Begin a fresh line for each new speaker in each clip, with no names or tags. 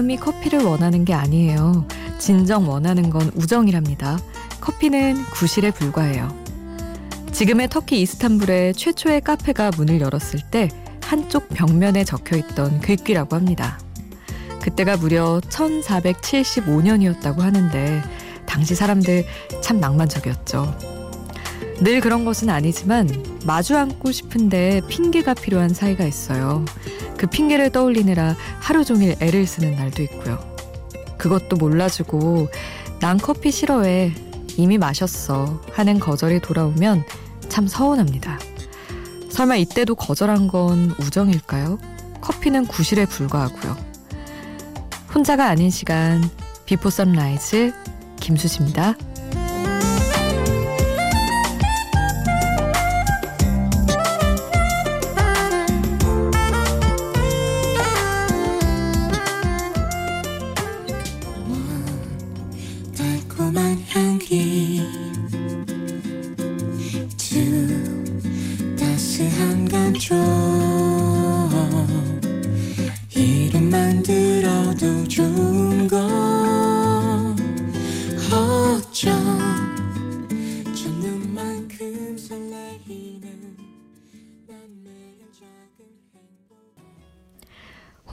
내 마음이 커피를 원하는 게 아니에요. 진정 원하는 건 우정이랍니다. 커피는 구실에 불과해요. 지금의 터키 이스탄불의 최초의 카페가 문을 열었을 때 한쪽 벽면에 적혀 있던 글귀라고 합니다. 그때가 무려 1475년이었다고 하는데 당시 사람들 참 낭만적이었죠. 늘 그런 것은 아니지만 마주 앉고 싶은데 핑계가 필요한 사이가 있어요. 그 핑계를 떠올리느라 하루 종일 애를 쓰는 날도 있고요. 그것도 몰라주고 난 커피 싫어해 이미 마셨어 하는 거절이 돌아오면 참 서운합니다. 설마 이때도 거절한 건 우정일까요? 커피는 구실에 불과하고요. 혼자가 아닌 시간 비포 선라이즈 김수지입니다.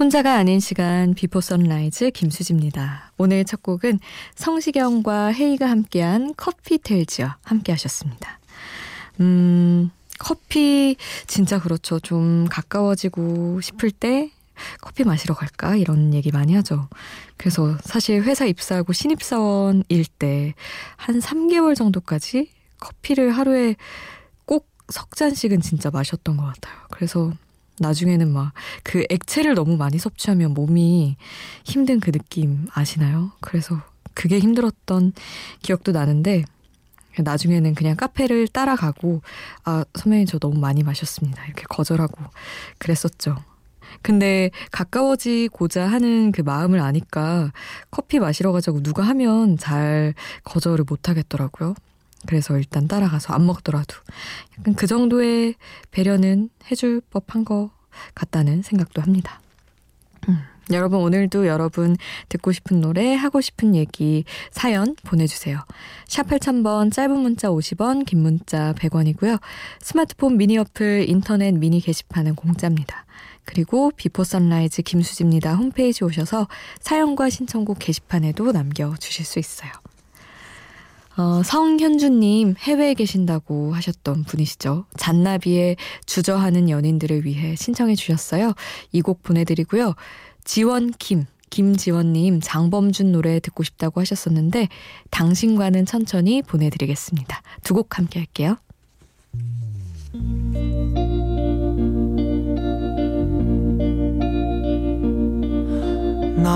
혼자가 아닌 시간 비포 선라이즈 김수지입니다. 오늘 첫 곡은 성시경과 헤이가 함께한 Coffee Tales와 함께 하셨습니다. 음, 커피 진짜 그렇죠. 좀 가까워지고 싶을 때 커피 마시러 갈까? 이런 얘기 많이 하죠. 그래서 사실 회사 입사하고 신입사원일 때 한 3개월 정도까지 커피를 하루에 꼭 석 잔씩은 진짜 마셨던 것 같아요. 그래서 나중에는 막 그 액체를 너무 많이 섭취하면 몸이 힘든 그 느낌 아시나요? 그래서 그게 힘들었던 기억도 나는데 나중에는 그냥 카페를 따라가고 아 선배님 저 너무 많이 마셨습니다 이렇게 거절하고 그랬었죠. 근데 가까워지고자 하는 그 마음을 아니까 커피 마시러 가자고 누가 하면 잘 거절을 못 하겠더라고요. 그래서 일단 따라가서 안 먹더라도 약간 그 정도의 배려는 해줄 법한 것 같다는 생각도 합니다. 음, 여러분 오늘도 여러분 듣고 싶은 노래 하고 싶은 얘기 사연 보내주세요. 샵 8000번 짧은 문자 50원 긴 문자 100원이고요. 스마트폰 미니 어플 인터넷 미니 게시판은 공짜입니다. 그리고 비포 선라이즈 김수지입니다. 홈페이지 오셔서 사연과 신청곡 게시판에도 남겨주실 수 있어요. 어, 성현주님 해외에 계신다고 하셨던 분이시죠. 잔나비의 주저하는 연인들을 위해 신청해 주셨어요. 이 곡 보내드리고요. 지원 김 김지원님 장범준 노래 듣고 싶다고 하셨었는데 당신과는 천천히 보내드리겠습니다. 두 곡 함께 할게요.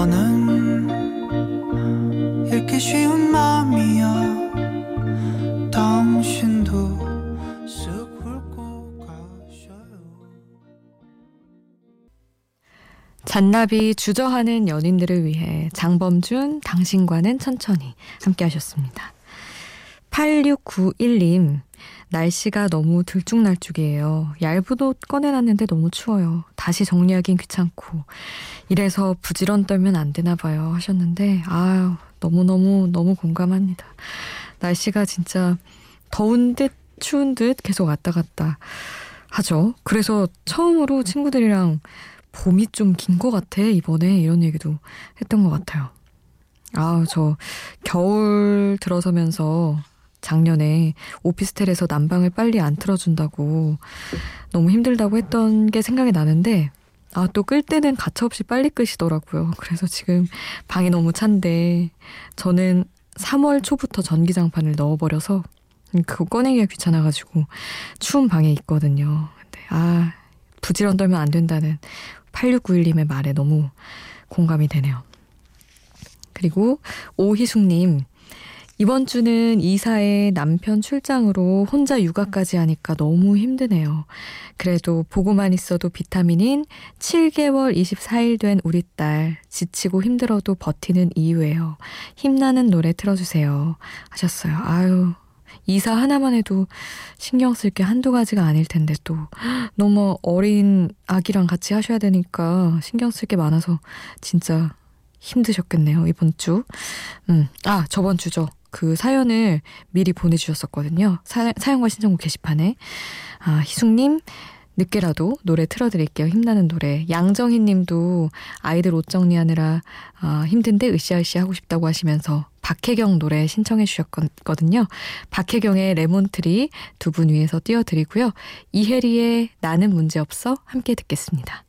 나는 읽기 쉬운 마음이야 잔나비 주저하는 연인들을 위해 장범준 당신과는 천천히 함께 하셨습니다. 8691님 날씨가 너무 들쭉날쭉이에요. 얇은 옷 꺼내놨는데 너무 추워요. 다시 정리하긴 귀찮고 이래서 부지런 떨면 안 되나 봐요 하셨는데 아유 너무너무 너무 공감합니다. 날씨가 진짜 더운 듯 추운 듯 계속 왔다 갔다 하죠. 그래서 처음으로 친구들이랑 봄이 좀 긴 것 같아 이번에 이런 얘기도 했던 것 같아요. 아, 저 겨울 들어서면서 작년에 오피스텔에서 난방을 빨리 안 틀어준다고 너무 힘들다고 했던 게 생각이 나는데 아, 또 끌 때는 가차없이 빨리 끄시더라고요. 그래서 지금 방이 너무 찬데 저는 3월 초부터 전기장판을 넣어버려서 그거 꺼내기가 귀찮아가지고 추운 방에 있거든요. 근데 아 부지런 떨면 안 된다는 8691님의 말에 너무 공감이 되네요. 그리고 오희숙님 이번 주는 이사에 남편 출장으로 혼자 육아까지 하니까 너무 힘드네요. 그래도 보고만 있어도 비타민인 7개월 24일 된 우리 딸 지치고 힘들어도 버티는 이유예요. 힘나는 노래 틀어주세요. 하셨어요. 아유 이사 하나만 해도 신경 쓸 게 한두 가지가 아닐 텐데 또 너무 어린 아기랑 같이 하셔야 되니까 신경 쓸 게 많아서 진짜 힘드셨겠네요, 이번 주. 음, 아, 저번 주죠. 그 사연을 미리 보내주셨었거든요. 사, 사연과 신청곡 게시판에. 아, 희숙님, 늦게라도 노래 틀어드릴게요. 힘나는 노래. 양정희 님도 아이들 옷 정리하느라 아, 힘든데 으쌰으쌰 하고 싶다고 하시면서 박혜경 노래 신청해 주셨거든요. 박혜경의 Lemon Tree 두 분 위해서 띄워드리고요. 이혜리의 나는 문제없어 함께 듣겠습니다.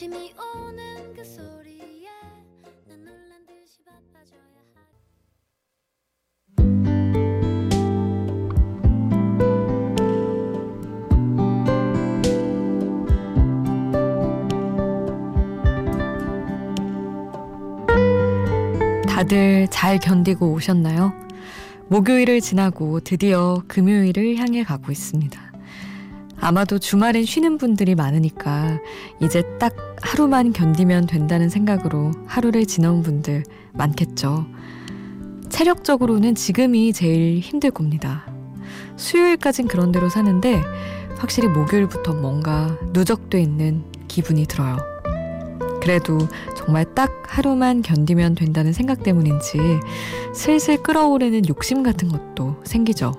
아침이 오는 그 소리에 난 놀란 듯이 바빠져야 다들 잘 견디고 오셨나요? 목요일을 지나고 드디어 금요일을 향해 가고 있습니다. 아마도 주말엔 쉬는 분들이 많으니까 이제 딱 하루만 견디면 된다는 생각으로 하루를 지나온 분들 많겠죠. 체력적으로는 지금이 제일 힘들 겁니다. 수요일까진 그런 대로 사는데 확실히 목요일부터 뭔가 누적돼 있는 기분이 들어요. 그래도 정말 딱 하루만 견디면 된다는 생각 때문인지 슬슬 끌어오르는 욕심 같은 것도 생기죠.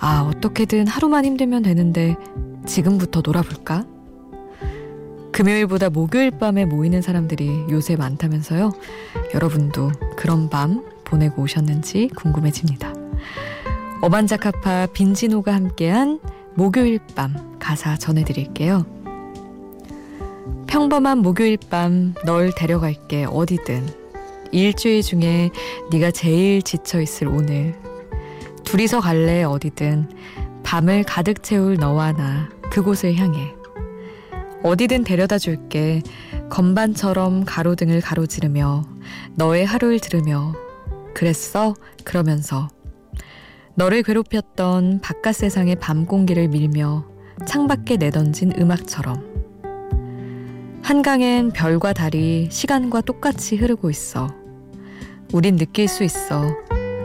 아, 어떻게든 하루만 힘들면 되는데 지금부터 놀아볼까? 금요일보다 목요일 밤에 모이는 사람들이 요새 많다면서요. 여러분도 그런 밤 보내고 오셨는지 궁금해집니다. 어반자카파 빈지노가 함께한 목요일 밤 가사 전해드릴게요. 평범한 목요일 밤 널 데려갈게 어디든 일주일 중에 네가 제일 지쳐 있을 오늘 둘이서 갈래 어디든 밤을 가득 채울 너와 나 그곳을 향해 어디든 데려다 줄게. 건반처럼 가로등을 가로지르며 너의 하루를 들으며 그랬어? 그러면서. 너를 괴롭혔던 바깥 세상의 밤 공기를 밀며 창밖에 내던진 음악처럼. 한강엔 별과 달이 시간과 똑같이 흐르고 있어. 우린 느낄 수 있어.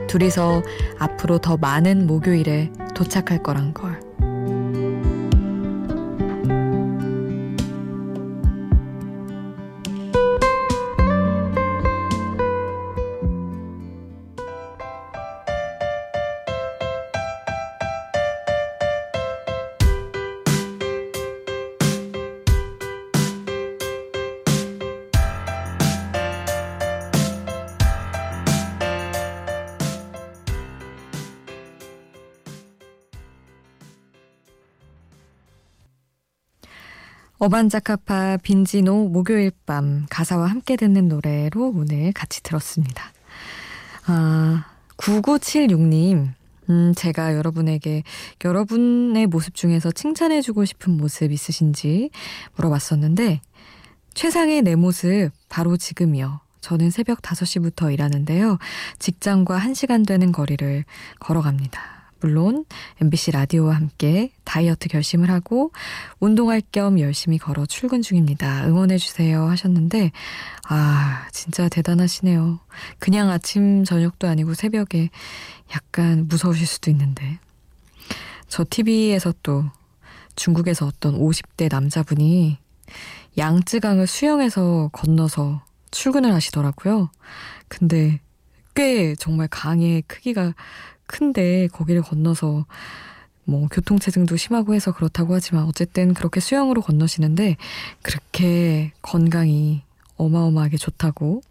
둘이서 앞으로 더 많은 목요일에 도착할 거란 걸. 어반자카파 빈지노 목요일 밤 가사와 함께 듣는 노래로 오늘 같이 들었습니다. 아, 9976님. 음, 제가 여러분에게 여러분의 모습 중에서 칭찬해주고 싶은 모습 있으신지 물어봤었는데, 최상의 내 모습 바로 지금이요. 저는 새벽 5시부터 일하는데요. 직장과 1시간 되는 거리를 걸어갑니다. 물론 MBC 라디오와 함께 다이어트 결심을 하고 운동할 겸 열심히 걸어 출근 중입니다. 응원해 주세요 하셨는데, 아, 진짜 대단하시네요. 그냥 아침, 저녁도 아니고 새벽에 약간 무서우실 수도 있는데. 저 TV에서 또 중국에서 어떤 50대 남자분이 양쯔강을 수영해서 건너서 출근을 하시더라고요. 근데 꽤 정말 강의 크기가 큰데 거기를 건너서 뭐 교통체증도 심하고 해서 그렇다고 하지만 어쨌든 그렇게 수영으로 건너시는데 그렇게 건강이 어마어마하게 좋다고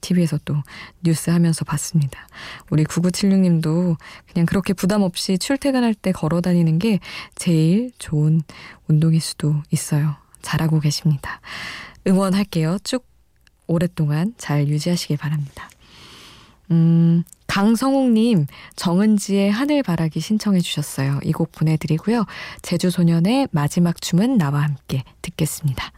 TV에서 또 뉴스 하면서 봤습니다. 우리 9976님도 그냥 그렇게 부담 없이 출퇴근할 때 걸어 다니는 게 제일 좋은 운동일 수도 있어요. 잘하고 계십니다. 응원할게요. 쭉 오랫동안 잘 유지하시길 바랍니다. 음, 강성욱님, 정은지의 하늘바라기 신청해 주셨어요. 이 곡 보내드리고요. 제주소년의 마지막 춤은 나와 함께 듣겠습니다.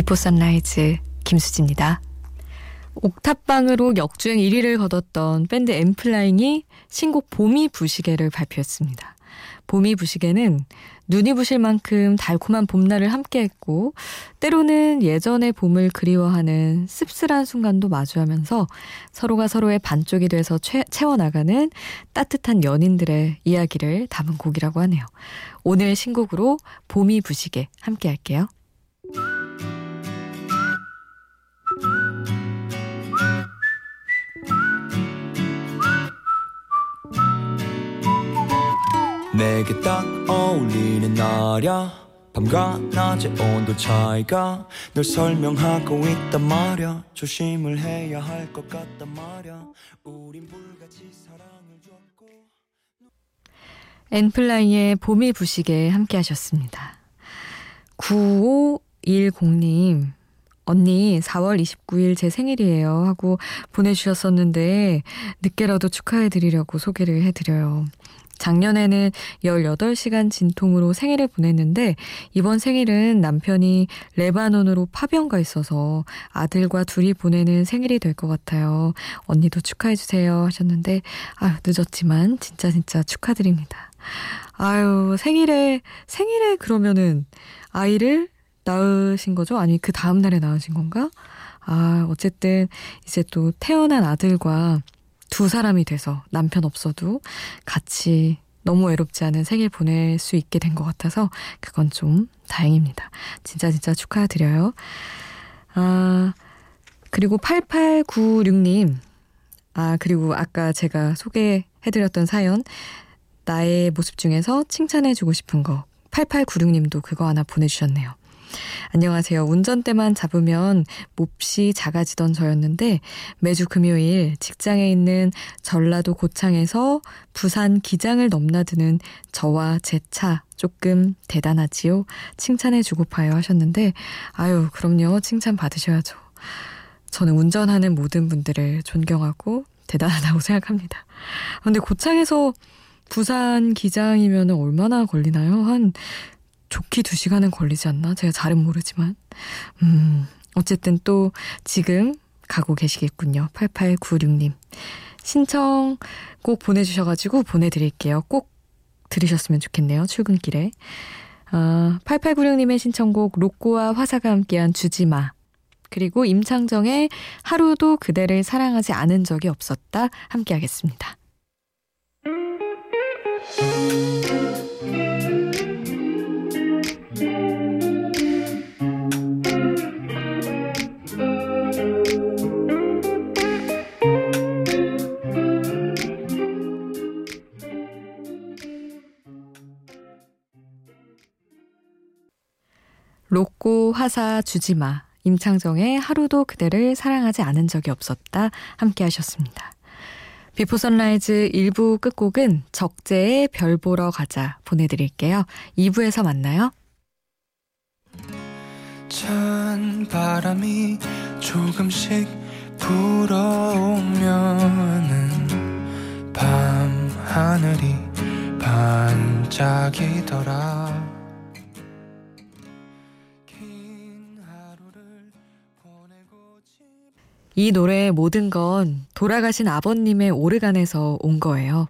비포 선라이즈 김수지입니다. 옥탑방으로 역주행 1위를 거뒀던 밴드 엔플라잉이 신곡 봄이 부시게를 발표했습니다. 봄이 부시게는 눈이 부실 만큼 달콤한 봄날을 함께했고 때로는 예전의 봄을 그리워하는 씁쓸한 순간도 마주하면서 서로가 서로의 반쪽이 돼서 채, 채워나가는 따뜻한 연인들의 이야기를 담은 곡이라고 하네요. 오늘 신곡으로 봄이 부시게 함께 할게요. 내게 딱 어울리는 날야. 밤과 낮의 온도 차이가 널 설명하고 있단 말야. 조심을 해야 할 것 같단 말야. 우린 불같이 사랑을 줬고. 엔플라이의 봄이 부시게 함께 하셨습니다. 9510님 언니 4월 29일 제 생일이에요 하고 보내주셨었는데 늦게라도 축하해드리려고 소개를 해드려요. 작년에는 18시간 진통으로 생일을 보냈는데 이번 생일은 남편이 레바논으로 파병 가 있어서 아들과 둘이 보내는 생일이 될 것 같아요. 언니도 축하해주세요 하셨는데 아유 늦었지만 진짜 진짜 축하드립니다. 아유 생일에 생일에 그러면은 아이를 낳으신 거죠? 아니 그 다음 날에 낳으신 건가? 아 어쨌든 이제 또 태어난 아들과 두 사람이 돼서 남편 없어도 같이 너무 외롭지 않은 생일 보낼 수 있게 된 것 같아서 그건 좀 다행입니다. 진짜 진짜 축하드려요. 아, 그리고 8896님. 아, 그리고 아까 제가 소개해드렸던 사연. 나의 모습 중에서 칭찬해주고 싶은 거. 8896님도 그거 하나 보내주셨네요. 안녕하세요. 운전대만 잡으면 몹시 작아지던 저였는데 매주 금요일 직장에 있는 전라도 고창에서 부산 기장을 넘나드는 저와 제 차 조금 대단하지요. 칭찬해 주고파요 하셨는데 아유 그럼요. 칭찬 받으셔야죠. 저는 운전하는 모든 분들을 존경하고 대단하다고 생각합니다. 근데 고창에서 부산 기장이면 얼마나 걸리나요? 한 좋기 두 시간은 걸리지 않나? 제가 잘은 모르지만. 음, 어쨌든 또 지금 가고 계시겠군요. 8896님. 신청 꼭 보내주셔가지고 보내드릴게요. 꼭 들으셨으면 좋겠네요. 출근길에. 아, 8896님의 신청곡 로꼬와 화사가 함께한 주지마. 그리고 임창정의 하루도 그대를 사랑하지 않은 적이 없었다. 함께 하겠습니다. 로꼬 화사 주지마 임창정의 하루도 그대를 사랑하지 않은 적이 없었다 함께 하셨습니다. 비포 선라이즈 1부 끝곡은 적재의 별 보러 가자 보내드릴게요. 2부에서 만나요. 찬 바람이 조금씩 불어오면은 밤 하늘이 반짝이더라. 이 노래의 모든 건 돌아가신 아버님의 오르간에서 온 거예요.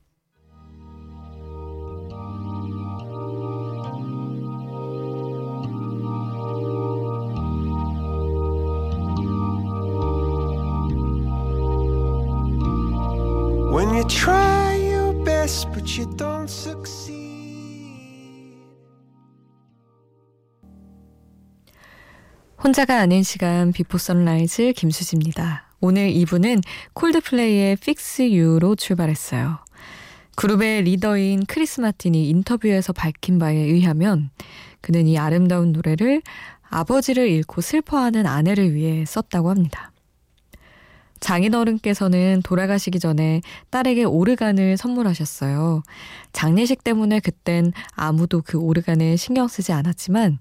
혼자가 아닌 시간 비포 선라이즈 김수지입니다. 오늘 2부는 콜드플레이의 Fix You로 출발했어요. 그룹의 리더인 크리스 마틴이 인터뷰에서 밝힌 바에 의하면 그는 이 아름다운 노래를 아버지를 잃고 슬퍼하는 아내를 위해 썼다고 합니다. 장인어른께서는 돌아가시기 전에 딸에게 오르간을 선물하셨어요. 장례식 때문에 그땐 아무도 그 오르간에 신경 쓰지 않았지만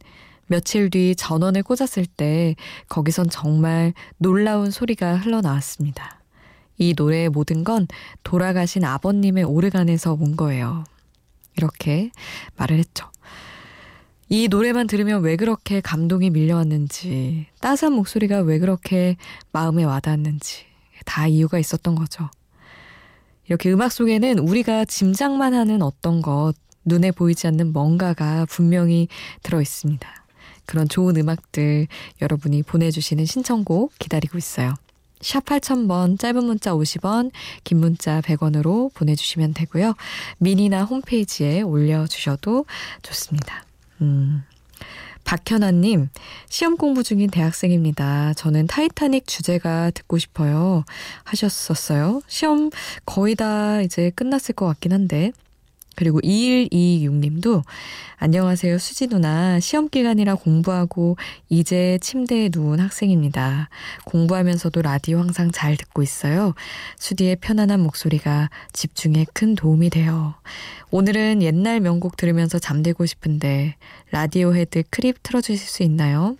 며칠 뒤 전원을 꽂았을 때 거기선 정말 놀라운 소리가 흘러나왔습니다. 이 노래의 모든 건 돌아가신 아버님의 오르간에서 온 거예요. 이렇게 말을 했죠. 이 노래만 들으면 왜 그렇게 감동이 밀려왔는지, 따스한 목소리가 왜 그렇게 마음에 와닿았는지, 다 이유가 있었던 거죠. 이렇게 음악 속에는 우리가 짐작만 하는 어떤 것, 눈에 보이지 않는 뭔가가 분명히 들어 있습니다. 그런 좋은 음악들 여러분이 보내주시는 신청곡 기다리고 있어요. 샵 8000번 짧은 문자 50원 긴 문자 100원으로 보내주시면 되고요. 미니나 홈페이지에 올려주셔도 좋습니다. 음. 박현아님, 시험 공부 중인 대학생입니다. 저는 타이타닉 주제가 듣고 싶어요. 하셨었어요. 시험 거의 다 이제 끝났을 것 같긴 한데. 그리고 2126님도 안녕하세요 수지 누나 시험 기간이라 공부하고 이제 침대에 누운 학생입니다. 공부하면서도 라디오 항상 잘 듣고 있어요. 수디의 편안한 목소리가 집중에 큰 도움이 돼요. 오늘은 옛날 명곡 들으면서 잠들고 싶은데 라디오헤드 Creep 틀어주실 수 있나요?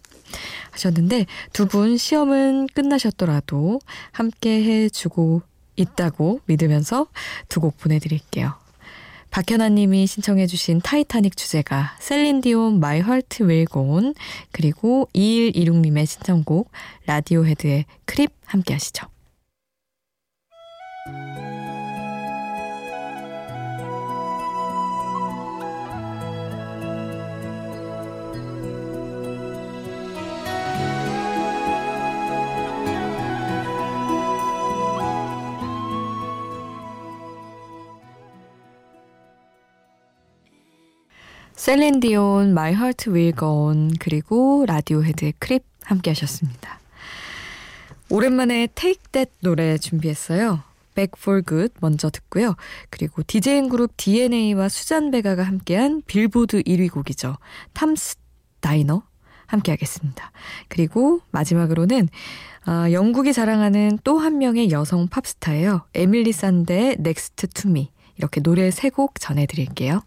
하셨는데 두 분 시험은 끝나셨더라도 함께 해주고 있다고 믿으면서 두 곡 보내드릴게요. 박현아님이 신청해주신 타이타닉 주제가 셀린디온 My Heart Will Go On 그리고 2126님의 신청곡 라디오헤드의 Creep 함께 하시죠. 셀린디온, Will Go On 그리고 라디오헤드의 Creep 함께 하셨습니다. 오랜만에 Take That 노래 준비했어요. Good 먼저 듣고요. 그리고 디제잉 그룹 DNA와 수잔 베가가 함께한 빌보드 1위 곡이죠. Tom's Diner 함께 하겠습니다. 그리고 마지막으로는 어, 영국이 자랑하는 또 한 명의 여성 팝스타예요. 에밀리 산데의 Next to 이렇게 노래 세 곡 전해드릴게요.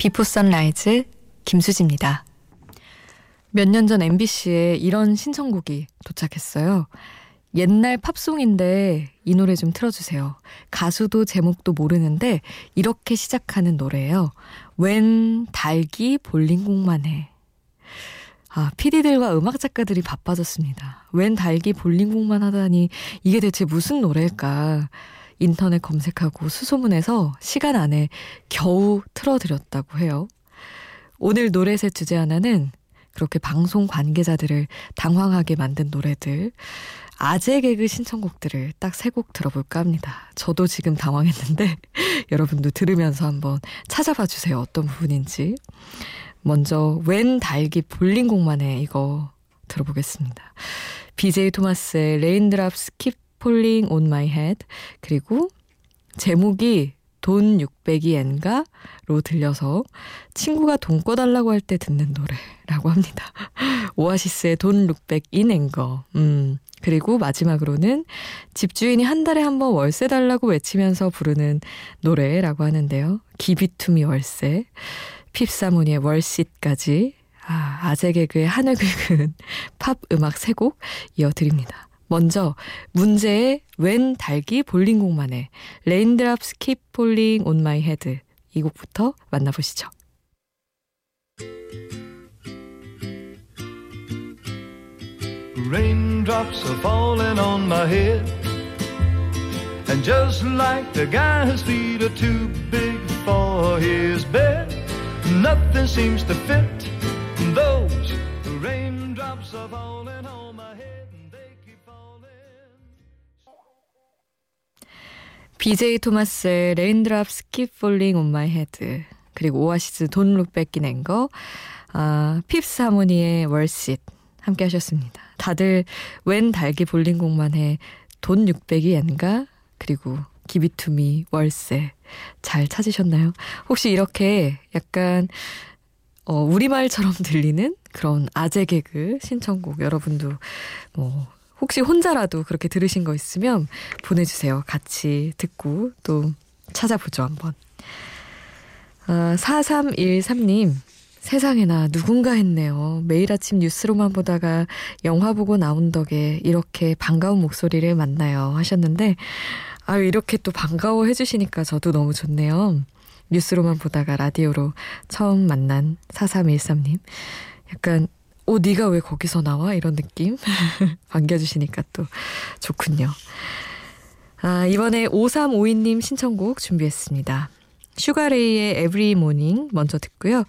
비포 선라이즈 김수지입니다. 몇 년 전 MBC에 이런 신청곡이 도착했어요. 옛날 팝송인데 이 노래 좀 틀어주세요. 가수도 제목도 모르는데 이렇게 시작하는 노래예요. 웬 닭이 볼링공만 해. 아, PD들과 음악 작가들이 바빠졌습니다. 웬 닭이 볼링공만 하다니 이게 대체 무슨 노래일까? 인터넷 검색하고 수소문해서 시간 안에 겨우 틀어드렸다고 해요. 오늘 노래셋 주제 하나는 그렇게 방송 관계자들을 당황하게 만든 노래들, 아재 개그 신청곡들을 딱 세 곡 들어볼까 합니다. 저도 지금 당황했는데 여러분도 들으면서 한번 찾아봐 주세요. 어떤 부분인지. 먼저 웬 달기 볼링곡만 해 이거 들어보겠습니다. BJ 토마스의 Raindrops Keep Falling on My Head 그리고 제목이 돈 600이 엔가로 들려서 친구가 돈 꺼달라고 할 때 듣는 노래라고 합니다. 오아시스의 돈 600인 앵거. 음. 그리고 마지막으로는 집주인이 한 달에 한 번 월세 달라고 외치면서 부르는 노래라고 하는데요. Give it to me 월세, 핍스 하모니의 Worth It까지 아, 아재 개그의 한 획을 그은 팝 음악 세 곡 이어드립니다. 먼저 문제의 웬 닭이 볼링공만의 Raindrops Keep Falling on My Head 이 곡부터 만나보시죠. BJ 토마스의 Raindrops Keep Falling on My Head 그리고 오아시스 Don't Look Back in Anger 아, 핍스 하모니의 Worth It 함께 하셨습니다. 다들 웬 닭이 볼링공만 해 돈 600이 엔가? 그리고 Give it to me 월세 잘 찾으셨나요? 혹시 이렇게 약간 어, 우리말처럼 들리는 그런 아재 개그 신청곡 여러분도 뭐 혹시 혼자라도 그렇게 들으신 거 있으면 보내주세요. 같이 듣고 또 찾아보죠, 한번. 아, 4313님, 세상에나 누군가 했네요. 매일 아침 뉴스로만 보다가 영화 보고 나온 덕에 이렇게 반가운 목소리를 만나요. 하셨는데, 아유, 이렇게 또 반가워 해주시니까 저도 너무 좋네요. 뉴스로만 보다가 라디오로 처음 만난 4313님. 약간 어, 네가 왜 거기서 나와? 이런 느낌 반겨주시니까 또 좋군요. 아, 이번에 5352님 신청곡 준비했습니다. 슈가레이의 Every Morning 먼저 듣고요.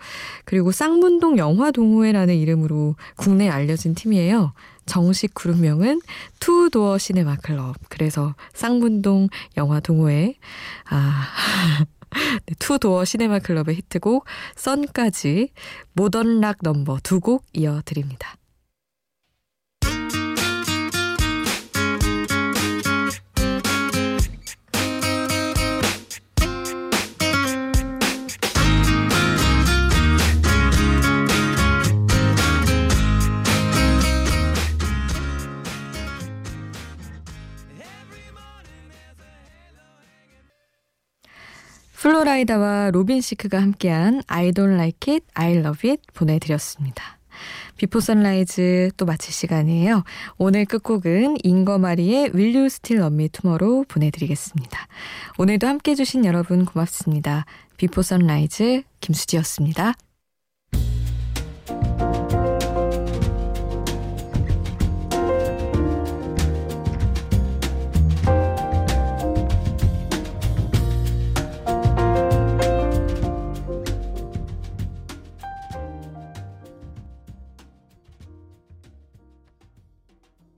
그리고 쌍문동 영화 동호회라는 이름으로 국내에 알려진 팀이에요. 정식 그룹명은 투도어 시네마 클럽. 그래서 쌍문동 영화 동호회. 아. 네, 투도어 시네마 클럽의 히트곡 썬까지 모던 락 넘버 두 곡 이어드립니다. 플로라이다와 로빈 시크가 함께한 I don't like it, I love it 보내드렸습니다. 비포 선라이즈 또 마칠 시간이에요. 오늘 끝곡은 잉거마리의 Will You Still Love Me Tomorrow 보내드리겠습니다. 오늘도 함께 해주신 여러분 고맙습니다. 비포 선라이즈 김수지였습니다.